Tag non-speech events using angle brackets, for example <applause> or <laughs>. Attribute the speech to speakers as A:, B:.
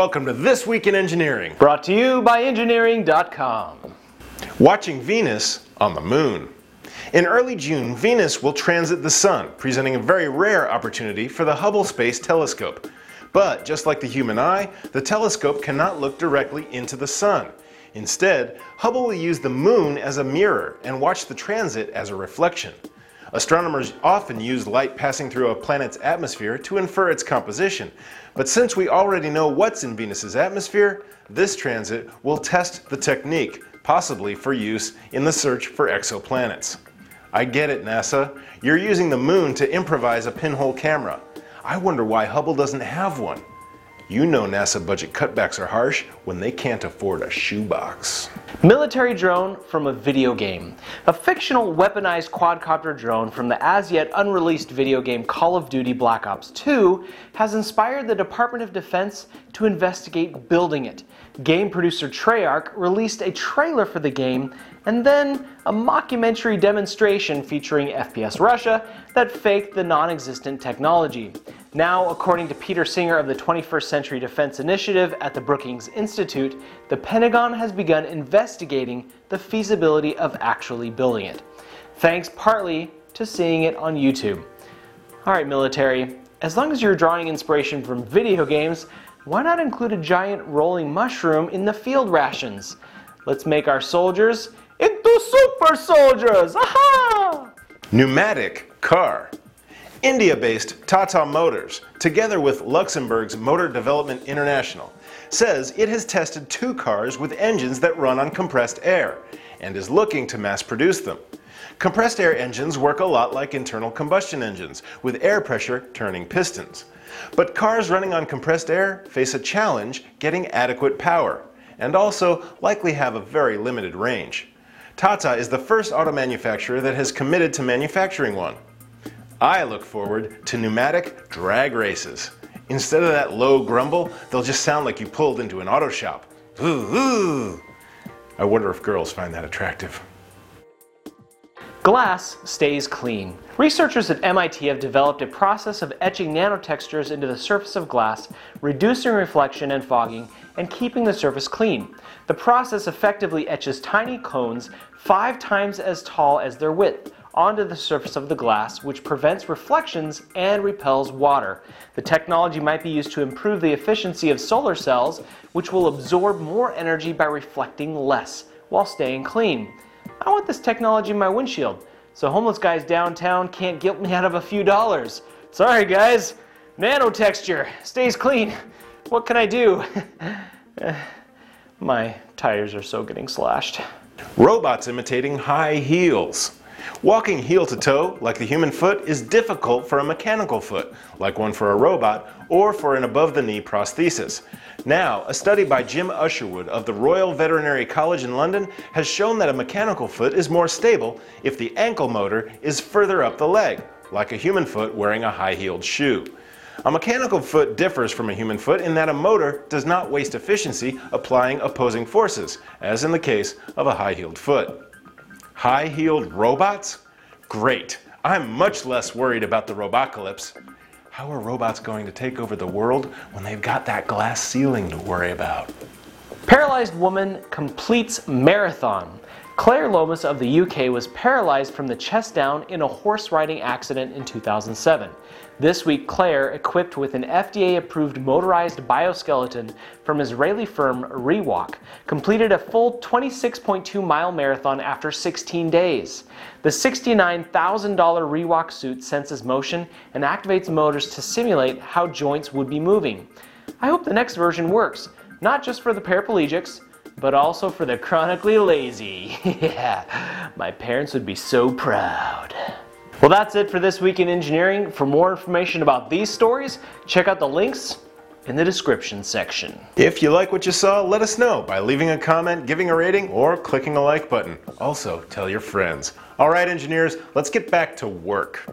A: welcome to This Week in Engineering.
B: Brought to you by Engineering.com.
A: Watching Venus on the Moon. In early June, Venus will transit the Sun, presenting a very rare opportunity for the Hubble Space Telescope. But just like the human eye, the telescope cannot look directly into the Sun. Instead, Hubble will use the Moon as a mirror and watch the transit as a reflection. Astronomers often use light passing through a planet's atmosphere to infer its composition. But since we already know what's in Venus's atmosphere, this transit will test the technique, possibly for use in the search for exoplanets. I get it, NASA. You're using the moon to improvise a pinhole camera. I wonder why Hubble doesn't have one. You know NASA budget cutbacks are harsh when they can't afford a shoebox.
B: Military drone from a video game. A fictional weaponized quadcopter drone from the as yet unreleased video game Call of Duty Black Ops 2 has inspired the Department of Defense to investigate building it. Game producer Treyarch released a trailer for the game and then a mockumentary demonstration featuring FPS Russia that faked the non existent technology. Now, according to Peter Singer of the 21st Century Defense Initiative at the Brookings Institute, the Pentagon has begun investigating the feasibility of actually building it, thanks partly to seeing it on YouTube. Alright, military, as long as you're drawing inspiration from video games, why not include a giant rolling mushroom in the field rations? Let's make our soldiers into super soldiers! Aha!
A: Pneumatic car. India based Tata Motors, together with Luxembourg's Motor Development International, says it has tested two cars with engines that run on compressed air and is looking to mass produce them. Compressed air engines work a lot like internal combustion engines, with air pressure turning pistons. But cars running on compressed air face a challenge getting adequate power, and also likely have a very limited range. Tata is the first auto manufacturer that has committed to manufacturing one. I look forward to pneumatic drag races. Instead of that low grumble, they'll just sound like you pulled into an auto shop. Ooh, ooh. I wonder if girls find that attractive.
B: Glass stays clean. Researchers at MIT have developed a process of etching nanotextures into the surface of glass, reducing reflection and fogging, and keeping the surface clean. The process effectively etches tiny cones five times as tall as their width onto the surface of the glass, which prevents reflections and repels water. The technology might be used to improve the efficiency of solar cells, which will absorb more energy by reflecting less while staying clean. I want this technology in my windshield, so homeless guys downtown can't guilt me out of a few dollars. Sorry, guys. Nanotexture stays clean. What can I do? <laughs> my tires are so getting slashed.
A: Robots imitating high heels. Walking heel to toe, like the human foot, is difficult for a mechanical foot, like one for a robot, or for an above the knee prosthesis. Now, a study by Jim Usherwood of the Royal Veterinary College in London has shown that a mechanical foot is more stable if the ankle motor is further up the leg, like a human foot wearing a high heeled shoe. A mechanical foot differs from a human foot in that a motor does not waste efficiency applying opposing forces, as in the case of a high heeled foot. High heeled robots? Great. I'm much less worried about the robocalypse. How are robots going to take over the world when they've got that glass ceiling to worry about?
B: Paralyzed woman completes marathon. Claire Lomas of the UK was paralyzed from the chest down in a horse riding accident in 2007. This week, Claire, equipped with an FDA approved motorized bioskeleton from Israeli firm Rewalk, completed a full 26.2 mile marathon after 16 days. The $69,000 Rewalk suit senses motion and activates motors to simulate how joints would be moving. I hope the next version works, not just for the paraplegics, but also for the chronically lazy. <laughs> yeah, my parents would be so proud. Well, that's it for this week in engineering. For more information about these stories, check out the links in the description section.
A: If you like what you saw, let us know by leaving a comment, giving a rating, or clicking the like button. Also, tell your friends. All right, engineers, let's get back to work.